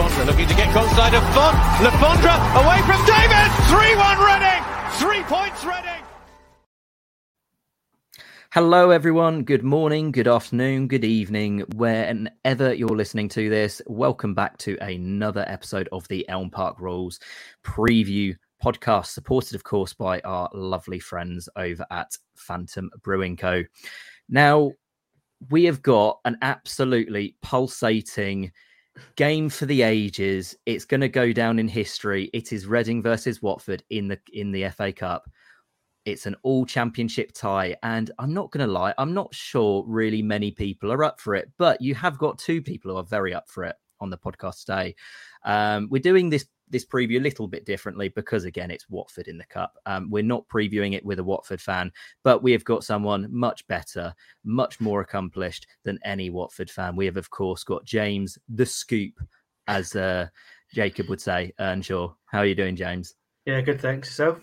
Lafondra looking to get close side of Font. Lafondra away from David. 3-1 Reading. Three points Reading. Hello, everyone. Good morning, good afternoon, good evening, whenever you're listening to this. Welcome back to another episode of the Elm Park Rules preview podcast, supported, of course, by our lovely friends over at Phantom Brewing Co. Now, we have got an absolutely pulsating game for the ages. It's going to go down in history. It is Reading versus Watford in the in the FA Cup. It's an all championship tie. And I'm not going to lie, I'm not sure really many people are up for it, but you have got two people who are very up for it on the podcast today. Um, we're doing this this preview a little bit differently because again it's Watford in the cup. Um, we're not previewing it with a Watford fan, but we have got someone much better, much more accomplished than any Watford fan. We have of course got James the Scoop, as uh, Jacob would say. Earnshaw, how are you doing, James? Yeah, good. Thanks yourself.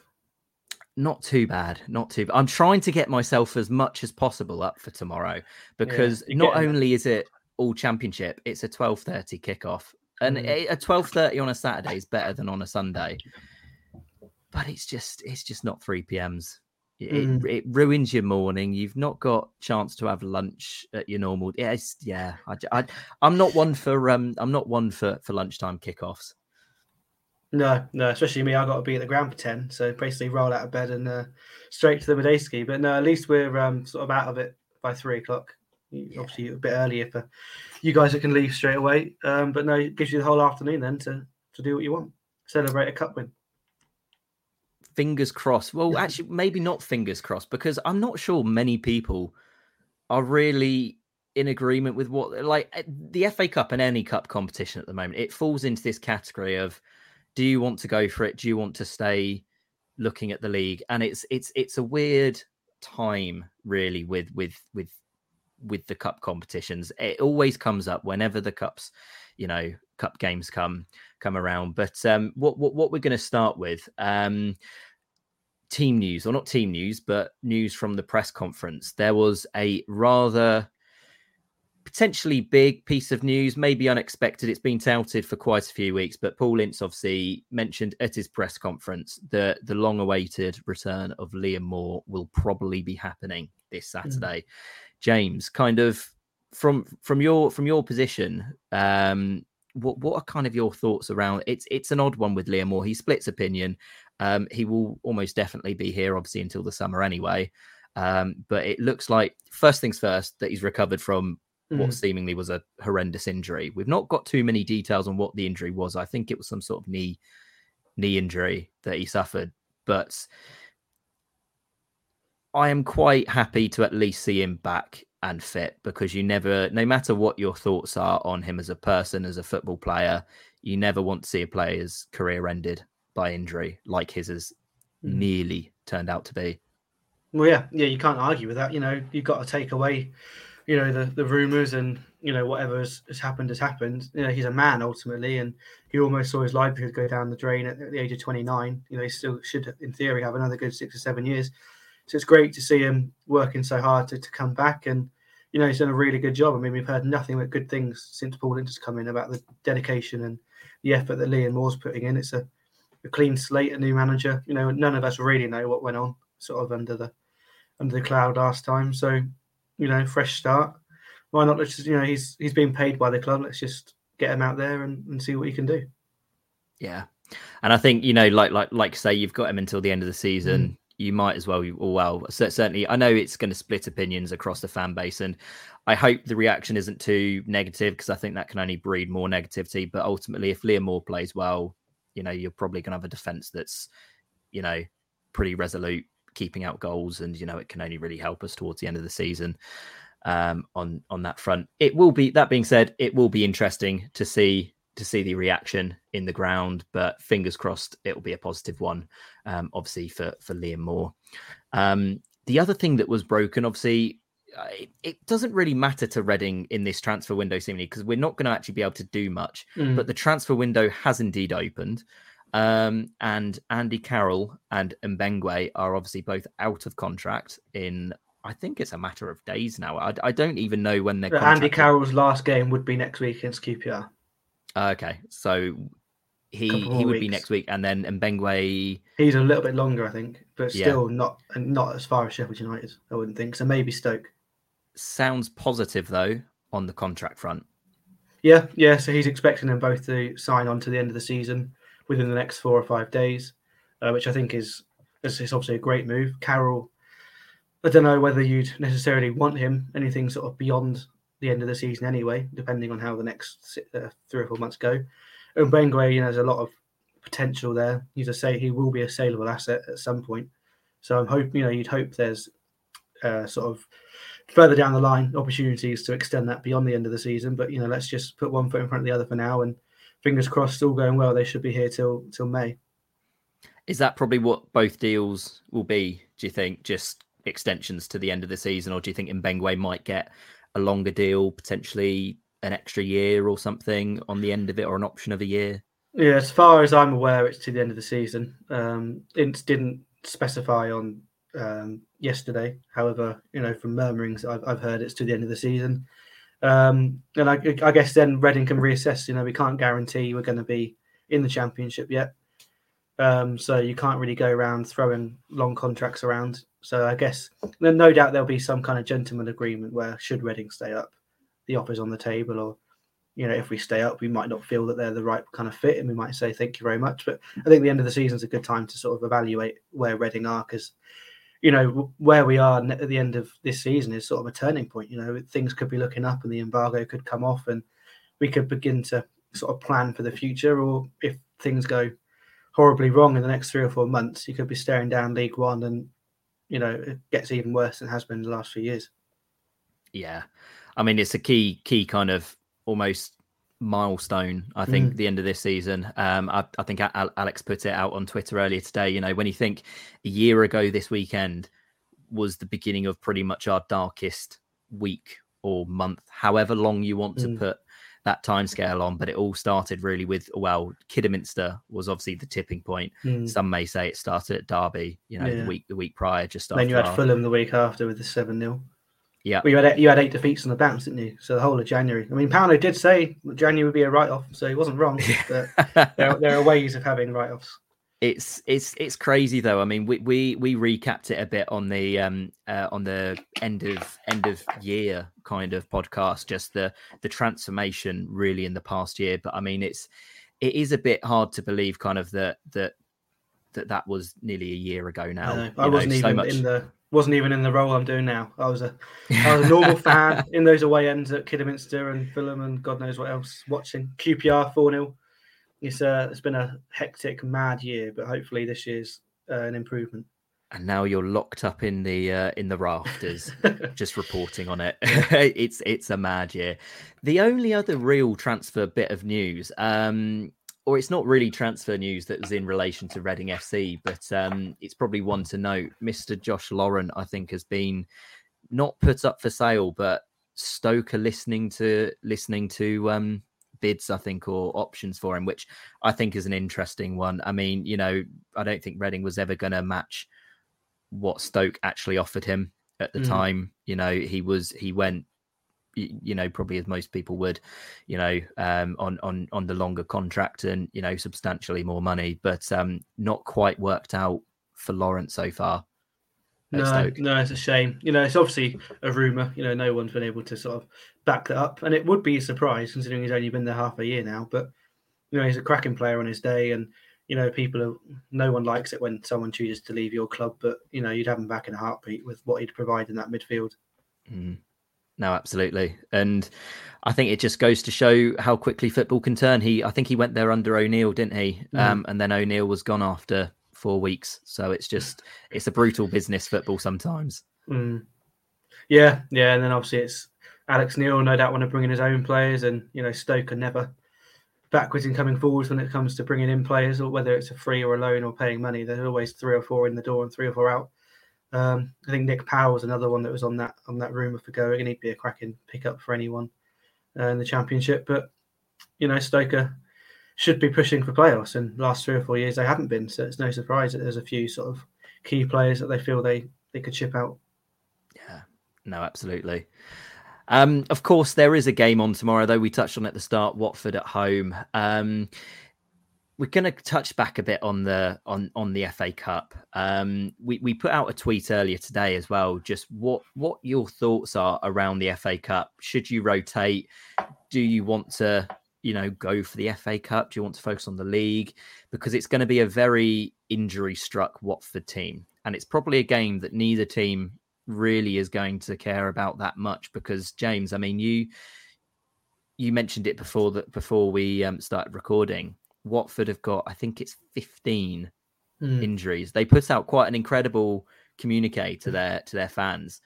Not too bad, not too. Bad. I'm trying to get myself as much as possible up for tomorrow because Yeah, not only is it all championship, it's a 12:30 kickoff, and Mm. a a 12:30 on a Saturday is better than on a Sunday. But it's just, it's just not 3 p.m.s. It, Mm. it ruins your morning. You've not got chance to have lunch at your normal. Yes, Yeah. I, I, am not one for um. I'm not one for for lunchtime kickoffs. No, no, especially me. I got to be at the ground for ten, so basically roll out of bed and uh, straight to the midday ski. But no, at least we're um, sort of out of it by three o'clock. Yeah. Obviously, a bit earlier for you guys that can leave straight away. Um, but no, it gives you the whole afternoon then to to do what you want, celebrate a cup win. fingers crossed. Well, actually, maybe not fingers crossed because I'm not sure many people are really in agreement with what, like, eh, the FA Cup and any cup competition at the moment. It falls into this category of do you want to go for it? Do you want to stay looking at the league? And it's it's it's a weird time really with with with with the cup competitions. It always comes up whenever the cups, you know, cup games come come around. But um, what what what we're going to start with, um, team news, or not team news, but news from the press conference. There was a rather potentially big piece of news, maybe unexpected. It's been touted for quite a few weeks, but Paul Ince obviously mentioned at his press conference that the long-awaited return of Liam Moore will probably be happening this Saturday. James, kind of from from your from your position, um, what what are kind of your thoughts around it's it's an odd one with Liam Moore. He splits opinion. Um, he will almost definitely be here, obviously, until the summer anyway. Um, but it looks like first things first that he's recovered from what Mm. seemingly was a horrendous injury. We've not got too many details on what the injury was. I think it was some sort of knee knee injury that he suffered, but I am quite happy to at least see him back and fit because you never, no matter what your thoughts are on him as a person, as a football player, you never want to see a player's career ended by injury like his has Mm. nearly turned out to be. Well, yeah, yeah, you can't argue with that. You know, you've got to take away, you know, the the rumors and you know, whatever has, has, happened has happened. You know, he's a man ultimately, and he almost saw his livelihood go down the drain at, at the age of 29. You know, he still should, in theory, have another good six or seven years. So it's great to see him working so hard to, to come back. And, you know, he's done a really good job. I mean, we've heard nothing but good things since Paul Ince's come in about the dedication and the effort that Liam Moore's putting in. It's a, a clean slate, a new manager. You know, none of us really know what went on sort of under the under the cloud last time. So, you know, fresh start. Why not? Let's just, you know, he's he's being paid by the club. Let's just get him out there and, and see what he can do. Yeah, and I think you know, like like like say, you've got him until the end of the season. Mm. You might as well, well, certainly. I know it's going to split opinions across the fan base, and I hope the reaction isn't too negative because I think that can only breed more negativity. But ultimately, if Liam Moore plays well, you know, you're probably going to have a defense that's, you know, pretty resolute, keeping out goals, and you know it can only really help us towards the end of the season um, on on that front. It will be that being said, it will be interesting to see to see the reaction in the ground, but fingers crossed it will be a positive one. Um, obviously for for Liam Moore. Um, the other thing that was broken, obviously, uh, it, it, doesn't really matter to Reading in this transfer window, seemingly, because we're not going to actually be able to do much. Mm. But the transfer window has indeed opened. Um, and Andy Carroll and Mbengue are obviously both out of contract in, I think it's a matter of days now. I, I don't even know when they're. Andy Carroll's last game would be next week against QPR. Okay, so he he would weeks. be next week, and then Mbengue. He's a little bit longer, I think, but still yeah. not not as far as Sheffield United. I wouldn't think so. Maybe Stoke. Sounds positive though on the contract front. Yeah, yeah. So he's expecting them both to sign on to the end of the season within the next four or five days, uh, which I think is, is, is obviously a great move. Carroll, I don't know whether you'd necessarily want him anything sort of beyond the end of the season anyway, depending on how the next uh, three or four months go. And Bengue, you know, there's a lot of potential there. He's a say he will be a saleable asset at some point. So I'm hoping, you know, you'd hope there's uh, sort of further down the line opportunities to extend that beyond the end of the season. But you know, let's just put one foot in front of the other for now and fingers crossed, all going well, they should be here till till May. Is that probably what both deals will be? Do you think just extensions to the end of the season, or do you think Mbengue might get a longer deal, potentially an extra year or something on the end of it, or an option of a year? Yeah, as far as I'm aware, it's to the end of the season. Um, it didn't specify on um, yesterday. However, you know, from murmurings I've, I've heard, it's to the end of the season. Um, and I, I, guess then Reading can reassess. You know, we can't guarantee we're going to be in the championship yet. Um, so you can't really go around throwing long contracts around. So I guess no doubt there'll be some kind of gentleman agreement where should Reading stay up, the offer's on the table, or you know if we stay up, we might not feel that they're the right kind of fit, and we might say thank you very much. But I think the end of the season is a good time to sort of evaluate where Reading are because you know where we are at the end of this season is sort of a turning point. You know, things could be looking up, and the embargo could come off, and we could begin to sort of plan for the future. Or if things go horribly wrong in the next three or four months, you could be staring down League One, and you know it gets even worse than it has been the last few years. Yeah, I mean it's a key key kind of almost milestone. I think mm. the end of this season. Um, I, I think Alex put it out on Twitter earlier today. You know, when you think a year ago this weekend was the beginning of pretty much our darkest week or month, however long you want to mm. put that time scale on. But it all started really with well, Kidderminster was obviously the tipping point. Mm. Some may say it started at Derby. You know, yeah. the week the week prior, just then you had. Fulham the week after with the seven 0 yeah. Well, you had you had eight defeats on the bounce, didn't you? So the whole of January. I mean, Pauno did say January would be a write off, so he wasn't wrong. But there, there are ways of having write offs. It's it's it's crazy though. I mean, we we we recapped it a bit on the um uh, on the end of end of year kind of podcast, just the the transformation really in the past year. But I mean, it's it is a bit hard to believe, kind of that that that that was nearly a year ago now. I, I wasn't know, even so much... in the wasn't even in the role I'm doing now. I was a I was a normal fan in those away ends at Kidderminster and Fulham and God knows what else. Watching QPR four 0 It's uh, it's been a hectic, mad year, but hopefully this year's uh, an improvement. And now you're locked up in the uh, in the rafters, just reporting on it. it's it's a mad year. The only other real transfer bit of news, um, or it's not really transfer news that was in relation to Reading FC, but um, it's probably one to note. Mr. Josh Laurent, I think, has been not put up for sale, but Stoke are listening to listening to um, bids, I think, or options for him, which I think is an interesting one. I mean, you know, I don't think Reading was ever going to match what Stoke actually offered him at the mm. time. You know, he was he went you know probably as most people would you know um on on on the longer contract and you know substantially more money but um not quite worked out for Laurent so far no, no, it's a shame. You know, it's obviously a rumor. You know, no one's been able to sort of back that up, and it would be a surprise considering he's only been there half a year now. But you know, he's a cracking player on his day, and you know, people are, no one likes it when someone chooses to leave your club, but you know, you'd have him back in a heartbeat with what he'd provide in that midfield. Mm. No, absolutely, and I think it just goes to show how quickly football can turn. He, I think he went there under O'Neill, didn't he? Mm. Um, and then O'Neill was gone after four weeks. So it's just it's a brutal business football sometimes. Mm. Yeah, yeah, and then obviously it's Alex Neil. No doubt want to bring in his own players, and you know Stoke are never backwards in coming forwards when it comes to bringing in players, or whether it's a free or a loan or paying money. There's always three or four in the door and three or four out. Um, I think Nick Powell's another one that was on that on that rumor for going, and he'd be a cracking pickup for anyone uh, in the championship. But you know, Stoker should be pushing for playoffs. And last three or four years they haven't been, so it's no surprise that there's a few sort of key players that they feel they they could chip out. Yeah, no, absolutely. Um, of course, there is a game on tomorrow, though. We touched on it at the start. Watford at home. Um, we're going to touch back a bit on the on on the FA Cup. Um, we we put out a tweet earlier today as well. Just what what your thoughts are around the FA Cup? Should you rotate? Do you want to you know, go for the FA Cup? Do you want to focus on the league? Because it's going to be a very injury struck Watford team. And it's probably a game that neither team really is going to care about that much because James, I mean, you you mentioned it before that before we um, started recording. Watford have got, I think it's 15 mm. injuries. They put out quite an incredible communique to their to their fans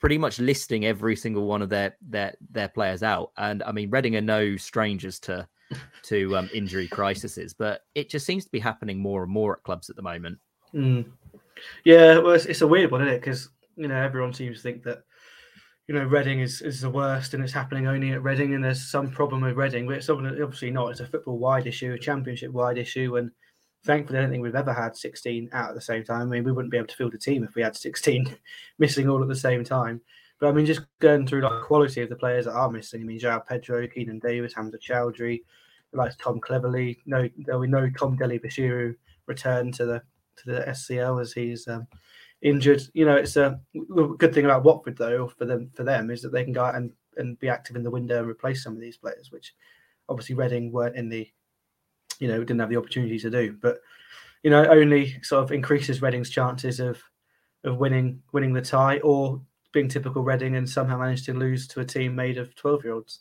pretty much listing every single one of their their their players out. And I mean, Reading are no strangers to to um, injury crises, but it just seems to be happening more and more at clubs at the moment. Mm. Yeah, well, it's, it's, a weird one, isn't it? Because you know everyone seems to think that you know Reading is, is the worst, and it's happening only at Reading, and there's some problem with Reading, but it's obviously not. It's a football wide issue, a championship wide issue, and thankfully, I don't think we've ever had 16 out at the same time. I mean, we wouldn't be able to field a team if we had 16 missing all at the same time. But I mean, just going through like quality of the players that are missing. I mean, João Pedro, Keinan Davis, Hamza Choudhury, like Tom Cleverley. No, we know Tom Dele-Bashiru returned to the to the SCL as he's um, injured. You know, it's a good thing about Watford though for them for them is that they can go out and, and be active in the window and replace some of these players, which obviously Reading weren't in the you know didn't have the opportunity to do. But you know, only sort of increases Reading's chances of of winning winning the tie or being typical Reading and somehow manage to lose to a team made of twelve year olds.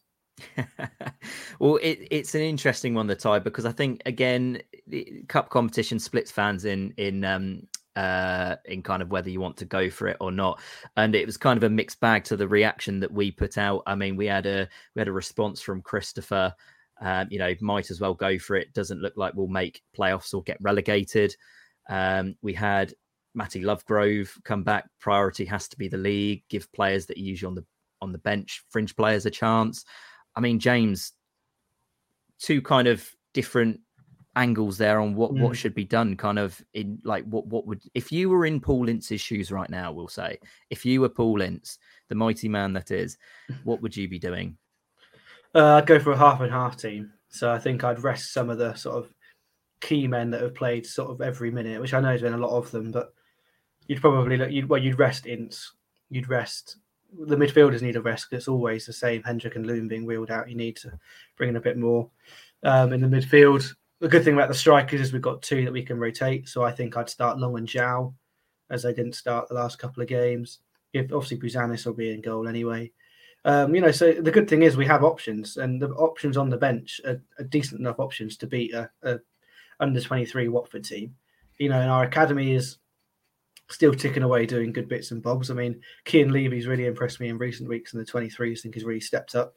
well, it, it's an interesting one, the tie, because I think again, the cup competition splits fans in in um, uh, in kind of whether you want to go for it or not. And it was kind of a mixed bag to the reaction that we put out. I mean, we had a we had a response from Christopher um, you know, might as well go for it. Doesn't look like we'll make playoffs or get relegated. Um, we had Matty Lovegrove come back. Priority has to be the league. Give players that are usually on the on the bench, fringe players, a chance. I mean, James, two kind of different angles there on what mm. what should be done. Kind of in like what what would if you were in Paul Ince's shoes right now? We'll say if you were Paul Ince, the mighty man that is, what would you be doing? Uh, I'd go for a half and half team. So I think I'd rest some of the sort of key men that have played sort of every minute, which I know has been a lot of them. But you'd probably look, you'd well, you'd rest Ince, you'd rest the midfielders need a rest it's always the same. Hendrick and Loum being wheeled out, you need to bring in a bit more um, in the midfield. The good thing about the strikers is we've got two that we can rotate. So I think I'd start Long and João, as they didn't start the last couple of games. If obviously Bouzanis will be in goal anyway. Um, you know, so the good thing is we have options, and the options on the bench are, are decent enough options to beat a, a, under twenty three Watford team. You know, and our academy is still ticking away, doing good bits and bobs. I mean, Kian Leavy's really impressed me in recent weeks, and the twenty threes think he's really stepped up.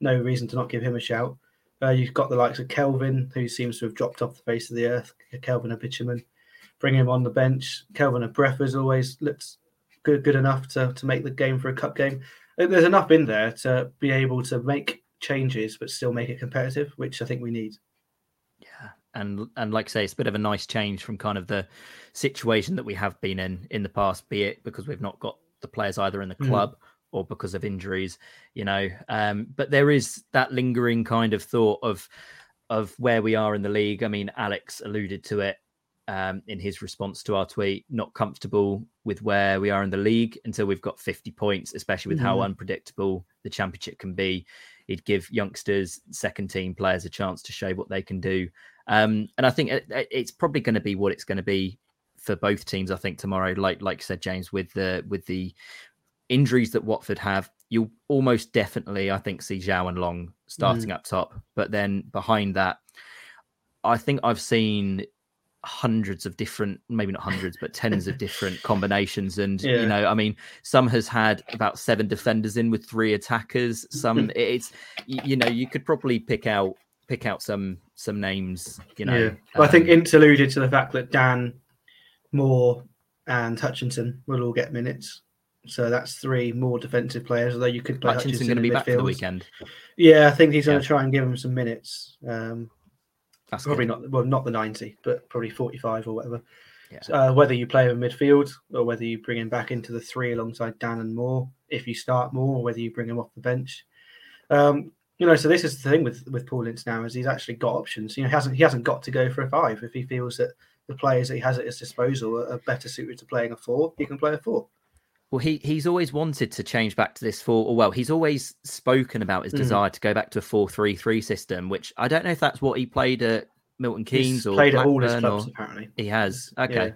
No reason to not give him a shout. Uh, you've got the likes of Kelvin, who seems to have dropped off the face of the earth. Kelvin Ehibhatiomhan, bring him on the bench. Kelvin Abrefa has always looked good, good enough to, to make the game for a cup game. There's enough in there to be able to make changes but still make it competitive, which I think we need. Yeah, and and like I say, it's a bit of a nice change from kind of the situation that we have been in in the past, be it because we've not got the players either in the Mm. club or because of injuries, you know. Um, but there is that lingering kind of thought of of where we are in the league. I mean, Alex alluded to it um, in his response to our tweet. Not comfortable with where we are in the league until we've got 50 points, especially with how Mhm. unpredictable the championship can be. He'd give youngsters, second team players a chance to show what they can do. Um, and I think it, it- it's probably going to be what it's going to be for both teams. I think tomorrow, like like said, James, with the with the injuries that Watford have, you'll almost definitely, I think, see João and Long starting up top. But then behind that, I think I've seen hundreds of different, maybe not hundreds, but tens of different combinations. And Yeah. you know, I mean, some has had about seven defenders in with three attackers. Some it's you know, you could probably pick out pick out some some names. You know, yeah. But I think um, Ince alluded to the fact that Dann, Moore, and Hutchinson will all get minutes. So that's three more defensive players, although you could play Hutchinson Hutchinson, going to be back for the weekend. Yeah, I think he's going to try and give him some minutes. Um, That's probably good. not well, not the ninety, but probably forty-five or whatever. Yeah. Uh, whether you play him in midfield or whether you bring him back into the three alongside Dann and Moore, if you start Moore, or whether you bring him off the bench. Um, you know, so this is the thing with with Paul Ince now is he's actually got options. You know, he hasn't he hasn't got to go for a five if he feels that the players that he has at his disposal are better suited to playing a four. He can play a four. Well, he he's always wanted to change back to this four. Or well, he's always spoken about his Mm. desire to go back to a four-three-three system, which I don't know if that's what he played at Milton Keynes He's or played at all his clubs or- apparently. He has. Okay.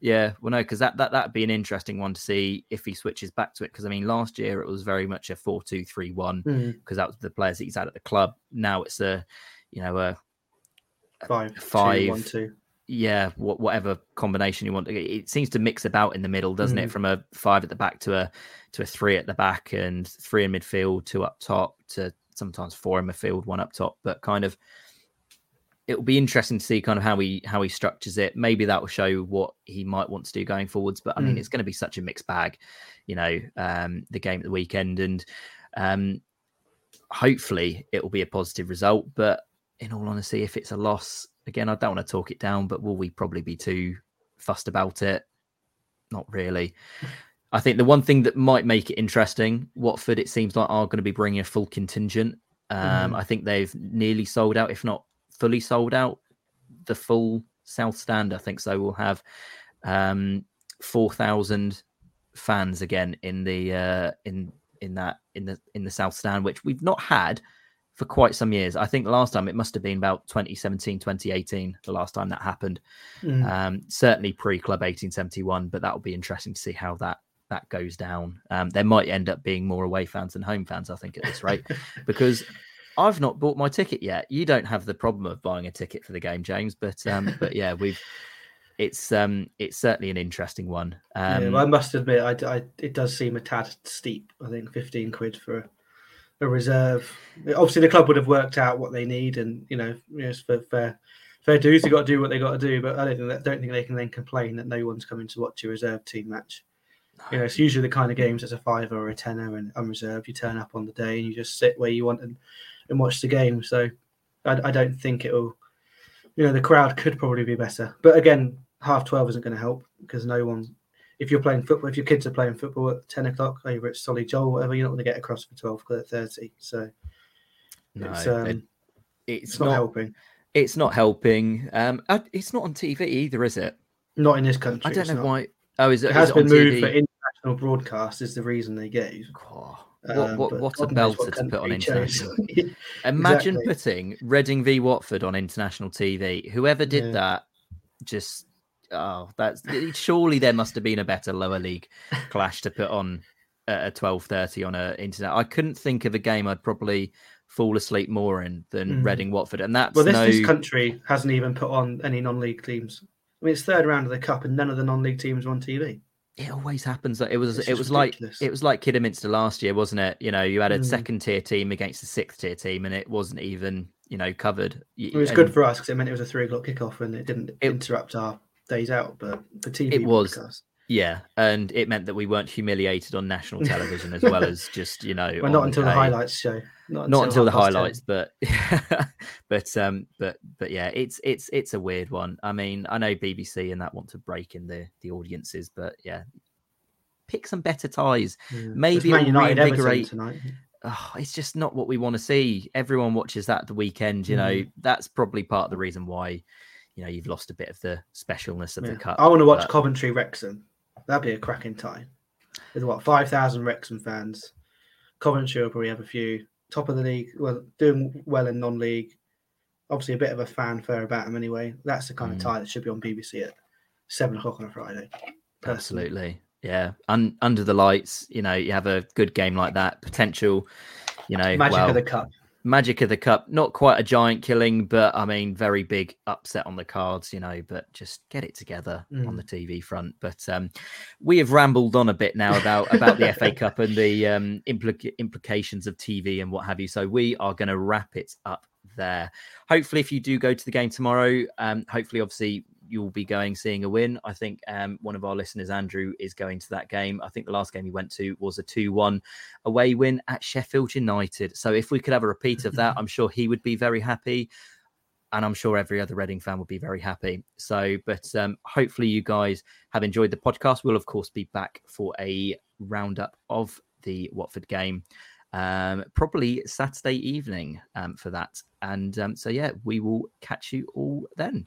Yeah. Well, no, because that that that'd be an interesting one to see if he switches back to it. Because I mean, last year it was very much a four-two-three-one Mm, because that was the players that he's had at the club. Now it's a, you know, a five, Five. two, one, two. Yeah, wha- whatever combination you want. It- It seems to mix about in the middle, doesn't it? Mm. From a five at the back to a to a three at the back and three in midfield, two up top to sometimes four in midfield, one up top. But kind of, it will be interesting to see kind of how he how he structures it. Maybe that will show what he might want to do going forwards. But I mean, Mm. it's going to be such a mixed bag, you know. Um, the game at the weekend and um, hopefully it will be a positive result. But in all honesty, if it's a loss, again, I don't want to talk it down, but will we probably be too fussed about it? Not really. I think the one thing that might make it interesting, Watford, it seems like are going to be bringing a full contingent. Um, Mhm. I think they've nearly sold out, if not fully sold out, the full South Stand. I think so. We'll have um, four thousand fans again in the uh, in in that in the in the South Stand, which we've not had for quite some years. I think last time it must have been about 2017, 2018, the last time that happened. Mm. Um, certainly pre Club 1871, but that'll be interesting to see how that that goes down. Um, there might end up being more away fans than home fans, I think, at this rate, because I've not bought my ticket yet. You don't have the problem of buying a ticket for the game, James, but um, but yeah, we've it's um it's certainly an interesting one. Um, yeah, well, I must admit, I, I- it does seem a tad steep. I think fifteen quid for a, reserve. Obviously, the club would have worked out what they need, and you know, you it's for fair fair dues. They got to do what they got to do. But I don't think that, don't think they can then complain that no one's coming to watch a reserve team match. You know, it's usually the kind of games that's a fiver or a tenner and unreserved. You turn up on the day and you just sit where you want and, and watch the game. So I, I don't think it'll. You know, the crowd could probably be better, but again, half twelve isn't going to help because no one. If you're playing football, if your kids are playing football at ten o'clock over at Solly Joel, whatever, you're not going to get across for twelve thirty. So no, it's it- um, it's, it's not, not helping. it's not helping. Um, uh, it's not on TV either, is it? Not in this country. I don't know not. why. Oh, is it? It has it been moved TV? for international broadcast. Is the reason they gave. Oh, Um, what what, but what a belter what to put on international. Imagine Exactly. putting Reading v Watford on international TV. Whoever did Yeah. that, just oh, that's surely there must have been a better lower league clash to put on at twelve thirty on a internet. I couldn't think of a game I'd probably fall asleep more in than Mm. Reading Watford, and that's Well, this, no. this country hasn't even put on any non-league teams. I mean, it's third round of the cup, and none of the non-league teams are on TV. It always happens. That it was. It's it was like it was like Kidderminster last year, wasn't it? You know, you had a Mm. second tier team against a sixth tier team, and it wasn't even you know covered. It was and- good for us because it meant it was a three o'clock kickoff and it didn't It- interrupt our days out. But for TV, It was. Yeah, and it meant that we weren't humiliated on national television as well as just you know. Well, not until a, the highlights show. Not, not until, the highlights, 10. but but um, but but yeah, it's it's it's a weird one. I mean, I know BBC and that want to break in the the audiences, but yeah, pick some better ties. Yeah. Maybe reinvigorate. Tonight. Oh, it's just not what we want to see. Everyone watches that the weekend. You know, mm. that's probably part of the reason why you know you've lost a bit of the specialness of yeah. the cup. I want to watch but... Coventry Wrexham. That'd be a cracking time. With what five thousand Wrexham fans. Coventry will probably have a few. Top of the league, well, doing well in non-league. Obviously, a bit of a fanfare about them anyway. That's the kind mm. of tie that should be on BBC at seven o'clock on a Friday. Personally. Absolutely, yeah. Un- under the lights, you know, you have a good game like that. Potential, you know, magic well, of the cup magic of the cup not quite a giant killing but i mean very big upset on the cards you know but just get it together mm. on the mm. tv front but um, we have rambled on a bit now about about the fa cup and the um, implica- implications of tv and what have you so we are going to wrap it up there hopefully if you do go to the game tomorrow um, hopefully obviously you'll be going seeing a win. I think um, one of our listeners, Andrew, is going to that game. I think the last game he went to was a 2 1 away win at Sheffield United. So if we could have a repeat of that, I'm sure he would be very happy. And I'm sure every other Reading fan would be very happy. So, but um, hopefully you guys have enjoyed the podcast. We'll, of course, be back for a roundup of the Watford game um, probably Saturday evening um, for that. And um, so, yeah, we will catch you all then.